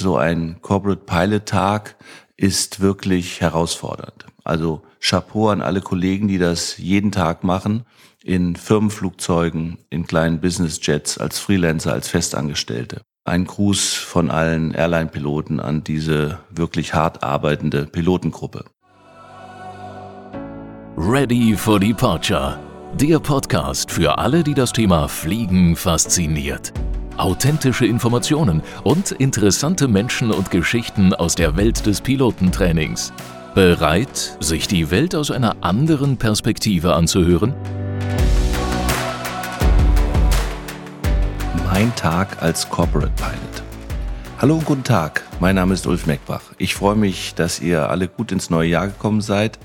So ein Corporate Pilot Tag ist wirklich herausfordernd. Also Chapeau an alle Kollegen, die das jeden Tag machen, in Firmenflugzeugen, in kleinen Businessjets, als Freelancer, als Festangestellte. Ein Gruß von allen Airline-Piloten an diese wirklich hart arbeitende Pilotengruppe. Ready for Departure. Der Podcast für alle, die das Thema Fliegen fasziniert. Authentische Informationen und interessante Menschen und Geschichten aus der Welt des Pilotentrainings. Bereit, sich die Welt aus einer anderen Perspektive anzuhören? Mein Tag als Corporate Pilot. Hallo und guten Tag, mein Name ist Ulf Meckbach. Ich freue mich, dass ihr alle gut ins neue Jahr gekommen seid.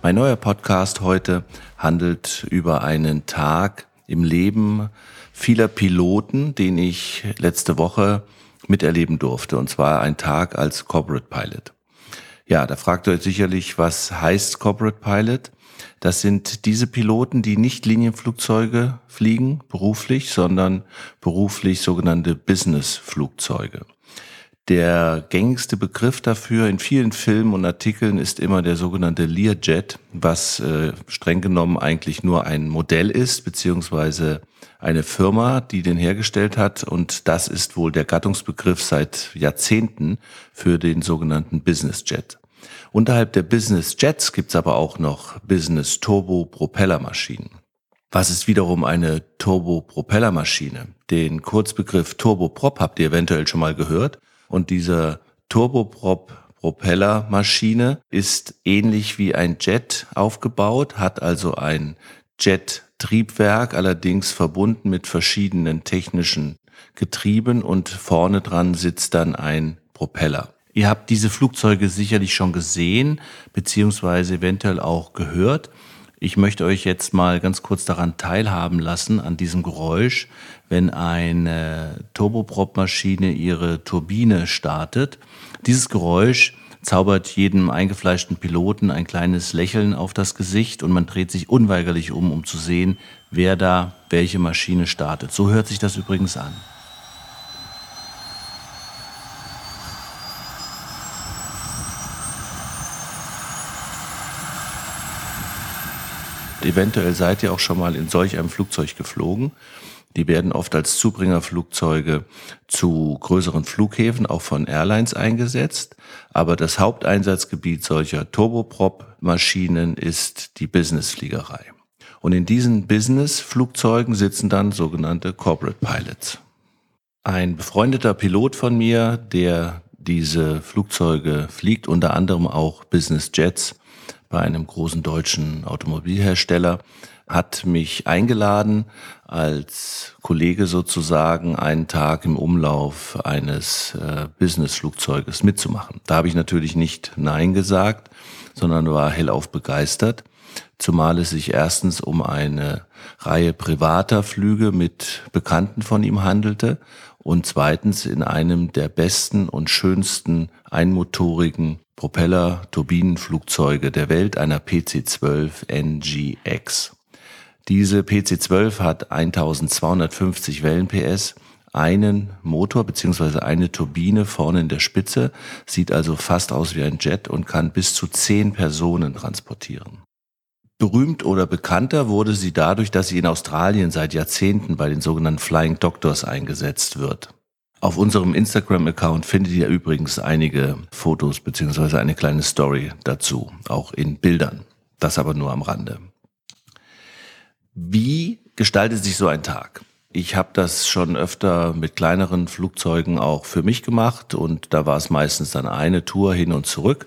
Mein neuer Podcast heute handelt über einen Tag im Leben vieler Piloten, den ich letzte Woche miterleben durfte. Und zwar ein Tag als Corporate Pilot. Ja, da fragt ihr euch sicherlich, was heißt Corporate Pilot? Das sind diese Piloten, die nicht Linienflugzeuge fliegen, beruflich, sondern beruflich sogenannte Business-Flugzeuge. Der gängigste Begriff dafür in vielen Filmen und Artikeln ist immer der sogenannte Learjet, was äh, streng genommen eigentlich nur ein Modell ist, beziehungsweise eine Firma, die den hergestellt hat. Und das ist wohl der Gattungsbegriff seit Jahrzehnten für den sogenannten Business Jet. Unterhalb der Business Jets gibt's aber auch noch Business Turbo Propellermaschinen. Was ist wiederum eine Turbo-Propellermaschine? Den Kurzbegriff Turboprop habt ihr eventuell schon mal gehört. Und diese Turboprop-Propellermaschine ist ähnlich wie ein Jet aufgebaut, hat also ein Jet-Triebwerk, allerdings verbunden mit verschiedenen technischen Getrieben und vorne dran sitzt dann ein Propeller. Ihr habt diese Flugzeuge sicherlich schon gesehen, beziehungsweise eventuell auch gehört. Ich möchte euch jetzt mal ganz kurz daran teilhaben lassen, an diesem Geräusch, wenn eine Turboprop-Maschine ihre Turbine startet. Dieses Geräusch zaubert jedem eingefleischten Piloten ein kleines Lächeln auf das Gesicht und man dreht sich unweigerlich um, um zu sehen, wer da welche Maschine startet. So hört sich das übrigens an. Eventuell seid ihr auch schon mal in solch einem Flugzeug geflogen. Die werden oft als Zubringerflugzeuge zu größeren Flughäfen, auch von Airlines eingesetzt. Aber das Haupteinsatzgebiet solcher Turboprop-Maschinen ist die Businessfliegerei. Und in diesen Business-Flugzeugen sitzen dann sogenannte Corporate Pilots. Ein befreundeter Pilot von mir, der diese Flugzeuge fliegt, unter anderem auch Business Jets, bei einem großen deutschen Automobilhersteller, hat mich eingeladen, als Kollege sozusagen einen Tag im Umlauf eines äh, Businessflugzeuges mitzumachen. Da habe ich natürlich nicht Nein gesagt, sondern war hellauf begeistert, zumal es sich erstens um eine Reihe privater Flüge mit Bekannten von ihm handelte und zweitens in einem der besten und schönsten einmotorigen Propeller-Turbinenflugzeuge der Welt, einer PC-12 NGX. Diese PC-12 hat 1250 Wellen-PS, einen Motor beziehungsweise eine Turbine vorne in der Spitze, sieht also fast aus wie ein Jet und kann bis zu zehn Personen transportieren. Berühmt oder bekannter wurde sie dadurch, dass sie in Australien seit Jahrzehnten bei den sogenannten Flying Doctors eingesetzt wird. Auf unserem Instagram-Account findet ihr übrigens einige Fotos beziehungsweise eine kleine Story dazu, auch in Bildern. Das aber nur am Rande. Wie gestaltet sich so ein Tag? Ich habe das schon öfter mit kleineren Flugzeugen auch für mich gemacht und da war es meistens dann eine Tour hin und zurück.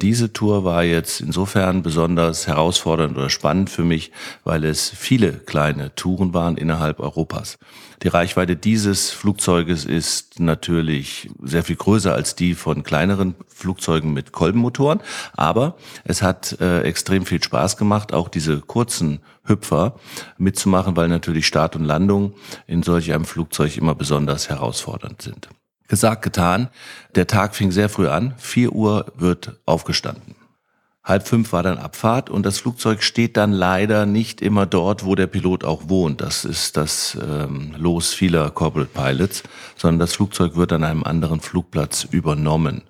Diese Tour war jetzt insofern besonders herausfordernd oder spannend für mich, weil es viele kleine Touren waren innerhalb Europas. Die Reichweite dieses Flugzeuges ist natürlich sehr viel größer als die von kleineren Flugzeugen mit Kolbenmotoren, aber es hat äh, extrem viel Spaß gemacht, auch diese kurzen Hüpfer mitzumachen, weil natürlich Start und Landung in solch einem Flugzeug immer besonders herausfordernd sind. Gesagt, getan. Der Tag fing sehr früh an. Vier Uhr wird aufgestanden. Halb fünf war dann Abfahrt und das Flugzeug steht dann leider nicht immer dort, wo der Pilot auch wohnt. Das ist das ähm, Los vieler Corporate Pilots, sondern das Flugzeug wird an einem anderen Flugplatz übernommen.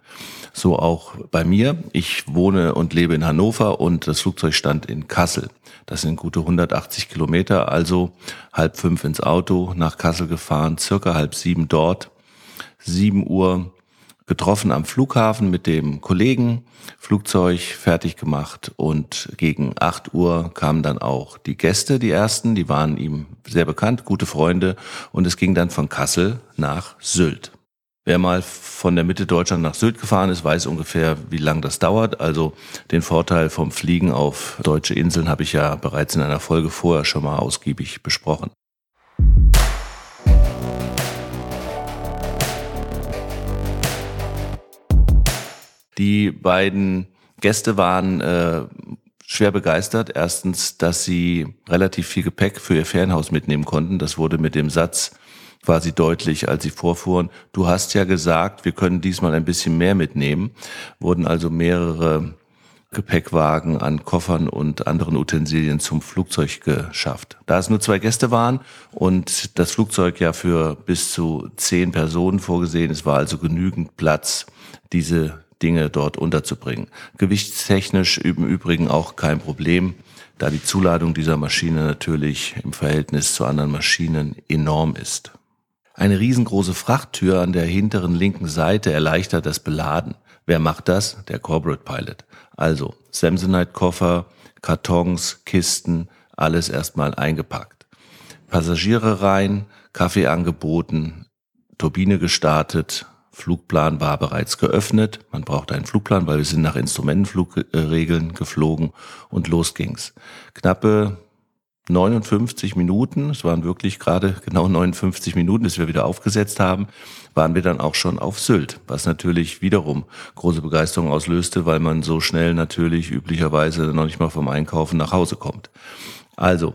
So auch bei mir. Ich wohne und lebe in Hannover und das Flugzeug stand in Kassel. Das sind gute 180 Kilometer, also halb fünf ins Auto nach Kassel gefahren, circa halb sieben dort, sieben Uhr getroffen am Flughafen mit dem Kollegen, Flugzeug fertig gemacht und gegen 8 Uhr kamen dann auch die Gäste, die ersten, die waren ihm sehr bekannt, gute Freunde und es ging dann von Kassel nach Sylt. Wer mal von der Mitte Deutschland nach Sylt gefahren ist, weiß ungefähr, wie lang das dauert. Also den Vorteil vom Fliegen auf deutsche Inseln habe ich ja bereits in einer Folge vorher schon mal ausgiebig besprochen. Die beiden Gäste waren äh, schwer begeistert. Erstens, dass sie relativ viel Gepäck für ihr Ferienhaus mitnehmen konnten. Das wurde mit dem Satz quasi deutlich, als sie vorfuhren. Du hast ja gesagt, wir können diesmal ein bisschen mehr mitnehmen. Wurden also mehrere Gepäckwagen an Koffern und anderen Utensilien zum Flugzeug geschafft. Da es nur zwei Gäste waren und das Flugzeug ja für bis zu zehn Personen vorgesehen ist, war also genügend Platz, diese Dinge dort unterzubringen. Gewichtstechnisch im Übrigen auch kein Problem, da die Zuladung dieser Maschine natürlich im Verhältnis zu anderen Maschinen enorm ist. Eine riesengroße Frachttür an der hinteren linken Seite erleichtert das Beladen. Wer macht das? Der Corporate Pilot. Also Samsonite-Koffer, Kartons, Kisten, alles erstmal eingepackt. Passagiere rein, Kaffee angeboten, Turbine gestartet, Flugplan war bereits geöffnet. Man brauchte einen Flugplan, weil wir sind nach Instrumentenflugregeln geflogen und los ging's. Knappe 59 Minuten, es waren wirklich gerade genau 59 Minuten, bis wir wieder aufgesetzt haben, waren wir dann auch schon auf Sylt, was natürlich wiederum große Begeisterung auslöste, weil man so schnell natürlich üblicherweise noch nicht mal vom Einkaufen nach Hause kommt. Also,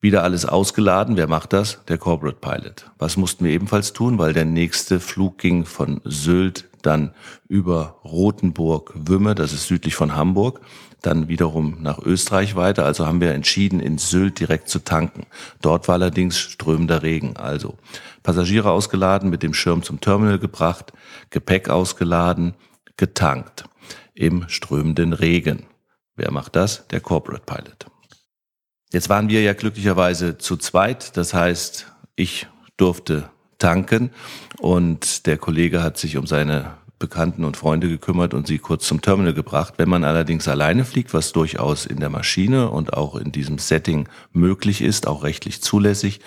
wieder alles ausgeladen. Wer macht das? Der Corporate Pilot. Was mussten wir ebenfalls tun? Weil der nächste Flug ging von Sylt dann über Rothenburg, Wümme, das ist südlich von Hamburg, dann wiederum nach Österreich weiter. Also haben wir entschieden, in Sylt direkt zu tanken. Dort war allerdings strömender Regen. Also Passagiere ausgeladen, mit dem Schirm zum Terminal gebracht, Gepäck ausgeladen, getankt im strömenden Regen. Wer macht das? Der Corporate Pilot. Jetzt waren wir ja glücklicherweise zu zweit. Das heißt, ich durfte tanken und der Kollege hat sich um seine Bekannten und Freunde gekümmert und sie kurz zum Terminal gebracht. Wenn man allerdings alleine fliegt, was durchaus in der Maschine und auch in diesem Setting möglich ist, auch rechtlich zulässig,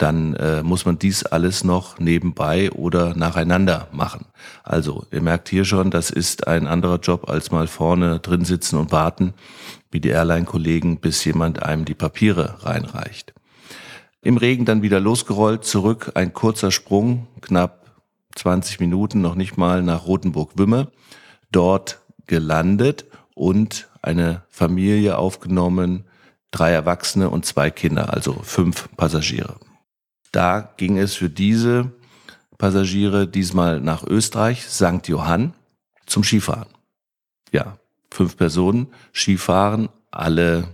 dann äh, muss man dies alles noch nebenbei oder nacheinander machen. Also, ihr merkt hier schon, das ist ein anderer Job als mal vorne drin sitzen und warten, wie die Airline-Kollegen, bis jemand einem die Papiere reinreicht. Im Regen dann wieder losgerollt, zurück, ein kurzer Sprung, knapp 20 Minuten, noch nicht mal nach Rothenburg-Wümme, dort gelandet und eine Familie aufgenommen, drei Erwachsene und zwei Kinder, also fünf Passagiere. Da ging es für diese Passagiere diesmal nach Österreich, St. Johann, zum Skifahren. Ja, fünf Personen, Skifahren, alle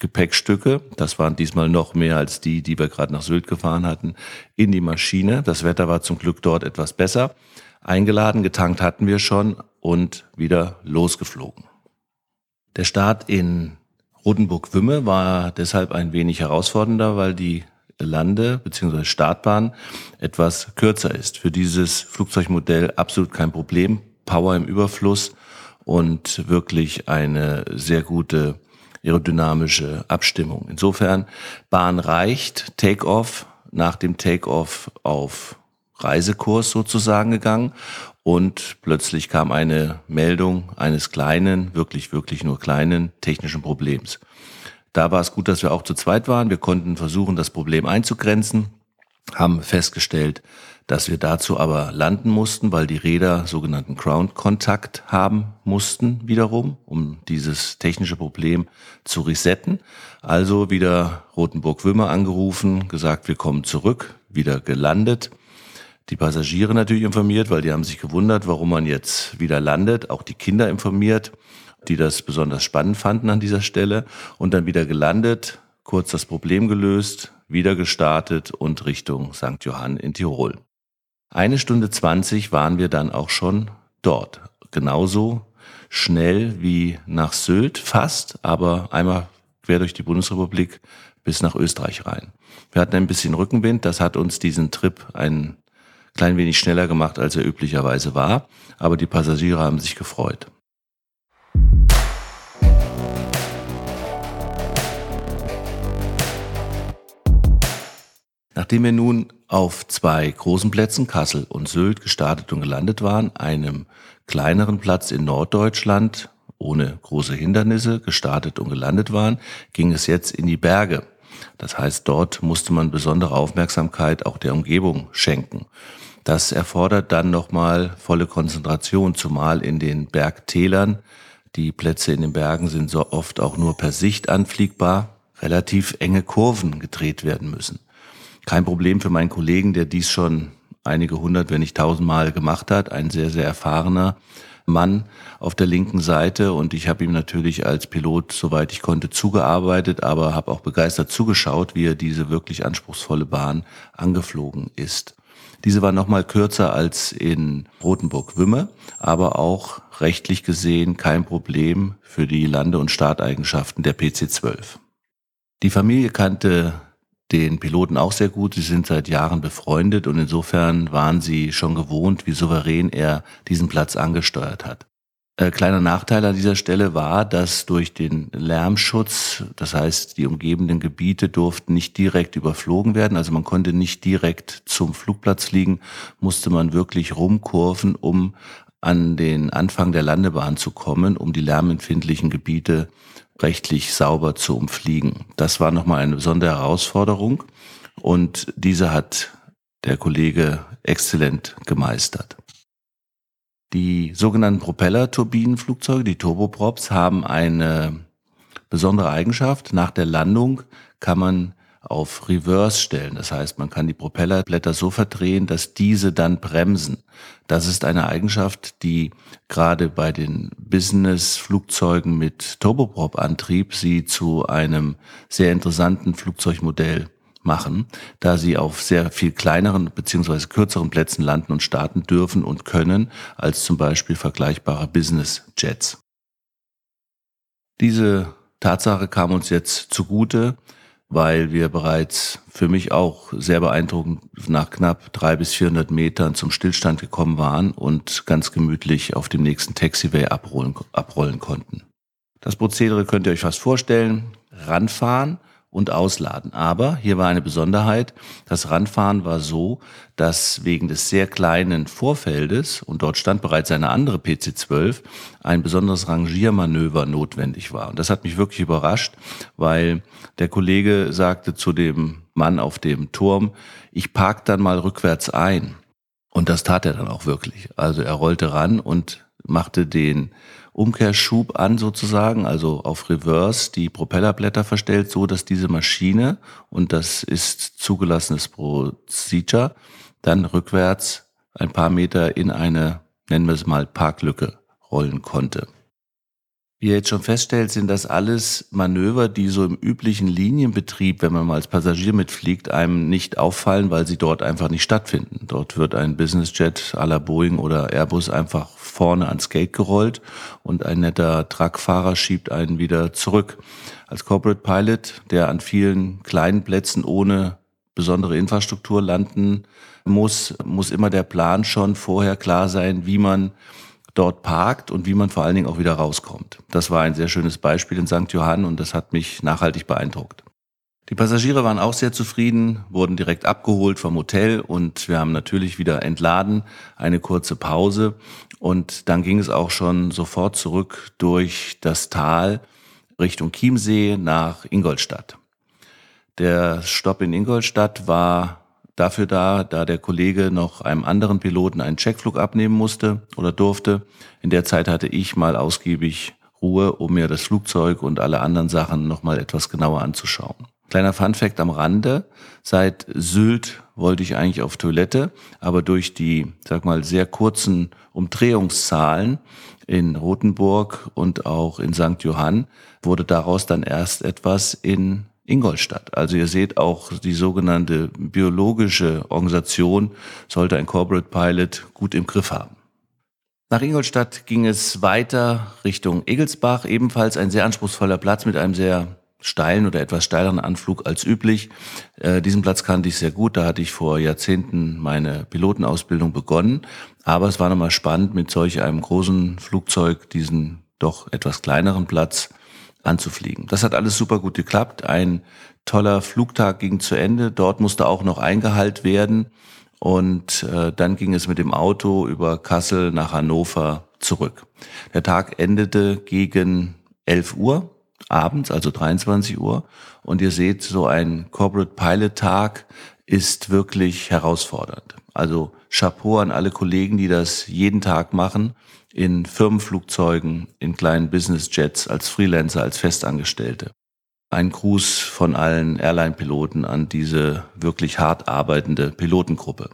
Gepäckstücke, das waren diesmal noch mehr als die, die wir gerade nach Sylt gefahren hatten, in die Maschine. Das Wetter war zum Glück dort etwas besser. Eingeladen, getankt hatten wir schon und wieder losgeflogen. Der Start in Rodenburg-Wümme war deshalb ein wenig herausfordernder, weil die Lande- bzw. Startbahn etwas kürzer ist. Für dieses Flugzeugmodell absolut kein Problem. Power im Überfluss und wirklich eine sehr gute aerodynamische Abstimmung. Insofern Bahn reicht, Take-off, nach dem Take-off auf Reisekurs sozusagen gegangen und plötzlich kam eine Meldung eines kleinen, wirklich, wirklich nur kleinen technischen Problems. Da war es gut, dass wir auch zu zweit waren. Wir konnten versuchen, das Problem einzugrenzen, haben festgestellt, dass wir dazu aber landen mussten, weil die Räder sogenannten Ground-Kontakt haben mussten wiederum, um dieses technische Problem zu resetten. Also wieder Rotenburg-Wimmer angerufen, gesagt, wir kommen zurück, wieder gelandet. Die Passagiere natürlich informiert, weil die haben sich gewundert, warum man jetzt wieder landet, auch die Kinder informiert die das besonders spannend fanden an dieser Stelle und dann wieder gelandet, kurz das Problem gelöst, wieder gestartet und Richtung St. Johann in Tirol. Eine Stunde zwanzig waren wir dann auch schon dort. Genauso schnell wie nach Sylt, fast, aber einmal quer durch die Bundesrepublik bis nach Österreich rein. Wir hatten ein bisschen Rückenwind, das hat uns diesen Trip ein klein wenig schneller gemacht, als er üblicherweise war, aber die Passagiere haben sich gefreut. Nachdem wir nun auf zwei großen Plätzen, Kassel und Sylt, gestartet und gelandet waren, einem kleineren Platz in Norddeutschland, ohne große Hindernisse, gestartet und gelandet waren, ging es jetzt in die Berge. Das heißt, dort musste man besondere Aufmerksamkeit auch der Umgebung schenken. Das erfordert dann nochmal volle Konzentration, zumal in den Bergtälern. Die Plätze in den Bergen sind so oft auch nur per Sicht anfliegbar, relativ enge Kurven gedreht werden müssen. Kein Problem für meinen Kollegen, der dies schon einige hundert, wenn nicht tausendmal gemacht hat. Ein sehr, sehr erfahrener Mann auf der linken Seite und ich habe ihm natürlich als Pilot, soweit ich konnte, zugearbeitet, aber habe auch begeistert zugeschaut, wie er diese wirklich anspruchsvolle Bahn angeflogen ist. Diese war nochmal kürzer als in Rotenburg-Wümme, aber auch rechtlich gesehen kein Problem für die Lande- und Starteigenschaften der PC-12. Die Familie kannte den Piloten auch sehr gut. Sie sind seit Jahren befreundet und insofern waren sie schon gewohnt, wie souverän er diesen Platz angesteuert hat. Äh, kleiner Nachteil an dieser Stelle war, dass durch den Lärmschutz, das heißt, die umgebenden Gebiete durften nicht direkt überflogen werden, also man konnte nicht direkt zum Flugplatz fliegen, musste man wirklich rumkurven, um an den Anfang der Landebahn zu kommen, um die lärmempfindlichen Gebiete rechtlich sauber zu umfliegen. Das war nochmal eine besondere Herausforderung und diese hat der Kollege exzellent gemeistert. Die sogenannten Propellerturbinenflugzeuge, die Turboprops, haben eine besondere Eigenschaft. Nach der Landung kann man auf Reverse stellen. Das heißt, man kann die Propellerblätter so verdrehen, dass diese dann bremsen. Das ist eine Eigenschaft, die gerade bei den Business-Flugzeugen mit Turboprop-Antrieb sie zu einem sehr interessanten Flugzeugmodell machen, da sie auf sehr viel kleineren beziehungsweise kürzeren Plätzen landen und starten dürfen und können, als zum Beispiel vergleichbare Business Jets. Diese Tatsache kam uns jetzt zugute, weil wir bereits für mich auch sehr beeindruckend nach knapp drei bis 400 Metern zum Stillstand gekommen waren und ganz gemütlich auf dem nächsten Taxiway abrollen, abrollen konnten. Das Prozedere könnt ihr euch fast vorstellen. Ranfahren und ausladen. Aber hier war eine Besonderheit. Das Ranfahren war so, dass wegen des sehr kleinen Vorfeldes, und dort stand bereits eine andere PC-12, ein besonderes Rangiermanöver notwendig war. Und das hat mich wirklich überrascht, weil der Kollege sagte zu dem Mann auf dem Turm, ich park dann mal rückwärts ein. Und das tat er dann auch wirklich. Also er rollte ran und machte den Umkehrschub an sozusagen, also auf Reverse die Propellerblätter verstellt, so dass diese Maschine, und das ist zugelassenes Procedure, dann rückwärts ein paar Meter in eine, nennen wir es mal, Parklücke rollen konnte. Wie ihr jetzt schon feststellt, sind das alles Manöver, die so im üblichen Linienbetrieb, wenn man mal als Passagier mitfliegt, einem nicht auffallen, weil sie dort einfach nicht stattfinden. Dort wird ein Businessjet à la Boeing oder Airbus einfach vorne ans Gate gerollt und ein netter Truckfahrer schiebt einen wieder zurück. Als Corporate Pilot, der an vielen kleinen Plätzen ohne besondere Infrastruktur landen muss, muss immer der Plan schon vorher klar sein, wie man dort parkt und wie man vor allen Dingen auch wieder rauskommt. Das war ein sehr schönes Beispiel in St. Johann und das hat mich nachhaltig beeindruckt. Die Passagiere waren auch sehr zufrieden, wurden direkt abgeholt vom Hotel und wir haben natürlich wieder entladen, eine kurze Pause und dann ging es auch schon sofort zurück durch das Tal Richtung Chiemsee nach Ingolstadt. Der Stopp in Ingolstadt war dafür da, da der Kollege noch einem anderen Piloten einen Checkflug abnehmen musste oder durfte. In der Zeit hatte ich mal ausgiebig Ruhe, um mir das Flugzeug und alle anderen Sachen nochmal etwas genauer anzuschauen. Kleiner Funfact am Rande. Seit Sylt wollte ich eigentlich auf Toilette, aber durch die, sag mal, sehr kurzen Umdrehungszahlen in Rothenburg und auch in St. Johann wurde daraus dann erst etwas in Ingolstadt. Also ihr seht auch die sogenannte biologische Organisation sollte ein Corporate Pilot gut im Griff haben. Nach Ingolstadt ging es weiter Richtung Egelsbach, ebenfalls ein sehr anspruchsvoller Platz mit einem sehr steilen oder etwas steileren Anflug als üblich. Äh, diesen Platz kannte ich sehr gut. Da hatte ich vor Jahrzehnten meine Pilotenausbildung begonnen. Aber es war nochmal spannend, mit solch einem großen Flugzeug diesen doch etwas kleineren Platz anzufliegen. Das hat alles super gut geklappt. Ein toller Flugtag ging zu Ende. Dort musste auch noch eingehalt werden. Und äh, dann ging es mit dem Auto über Kassel nach Hannover zurück. Der Tag endete gegen 11 Uhr abends, also 23 Uhr. Und ihr seht, so ein Corporate Pilot Tag ist wirklich herausfordernd. Also Chapeau an alle Kollegen, die das jeden Tag machen, in Firmenflugzeugen, in kleinen Business Jets, als Freelancer, als Festangestellte. Ein Gruß von allen Airline-Piloten an diese wirklich hart arbeitende Pilotengruppe.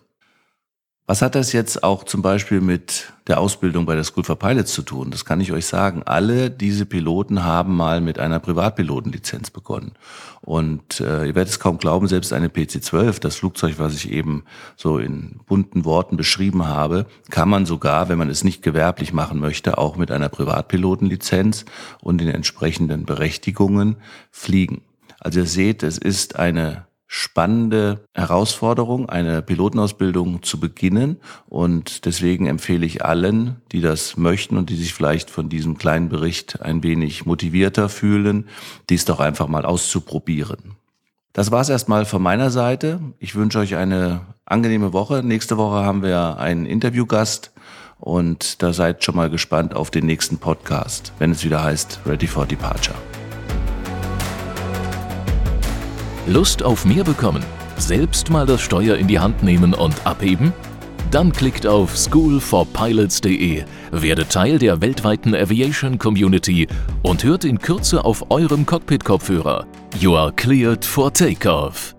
Was hat das jetzt auch zum Beispiel mit der Ausbildung bei der School for Pilots zu tun? Das kann ich euch sagen. Alle diese Piloten haben mal mit einer Privatpilotenlizenz begonnen. Und äh, ihr werdet es kaum glauben, selbst eine PC-12, das Flugzeug, was ich eben so in bunten Worten beschrieben habe, kann man sogar, wenn man es nicht gewerblich machen möchte, auch mit einer Privatpilotenlizenz und den entsprechenden Berechtigungen fliegen. Also ihr seht, es ist eine spannende Herausforderung, eine Pilotenausbildung zu beginnen. Und deswegen empfehle ich allen, die das möchten und die sich vielleicht von diesem kleinen Bericht ein wenig motivierter fühlen, dies doch einfach mal auszuprobieren. Das war's erstmal von meiner Seite. Ich wünsche euch eine angenehme Woche. Nächste Woche haben wir einen Interviewgast und da seid schon mal gespannt auf den nächsten Podcast, wenn es wieder heißt Ready for Departure. Lust auf mehr bekommen? Selbst mal das Steuer in die Hand nehmen und abheben? Dann klickt auf schoolforpilots.de, werdet Teil der weltweiten Aviation Community und hört in Kürze auf eurem Cockpit-Kopfhörer. You are cleared for takeoff.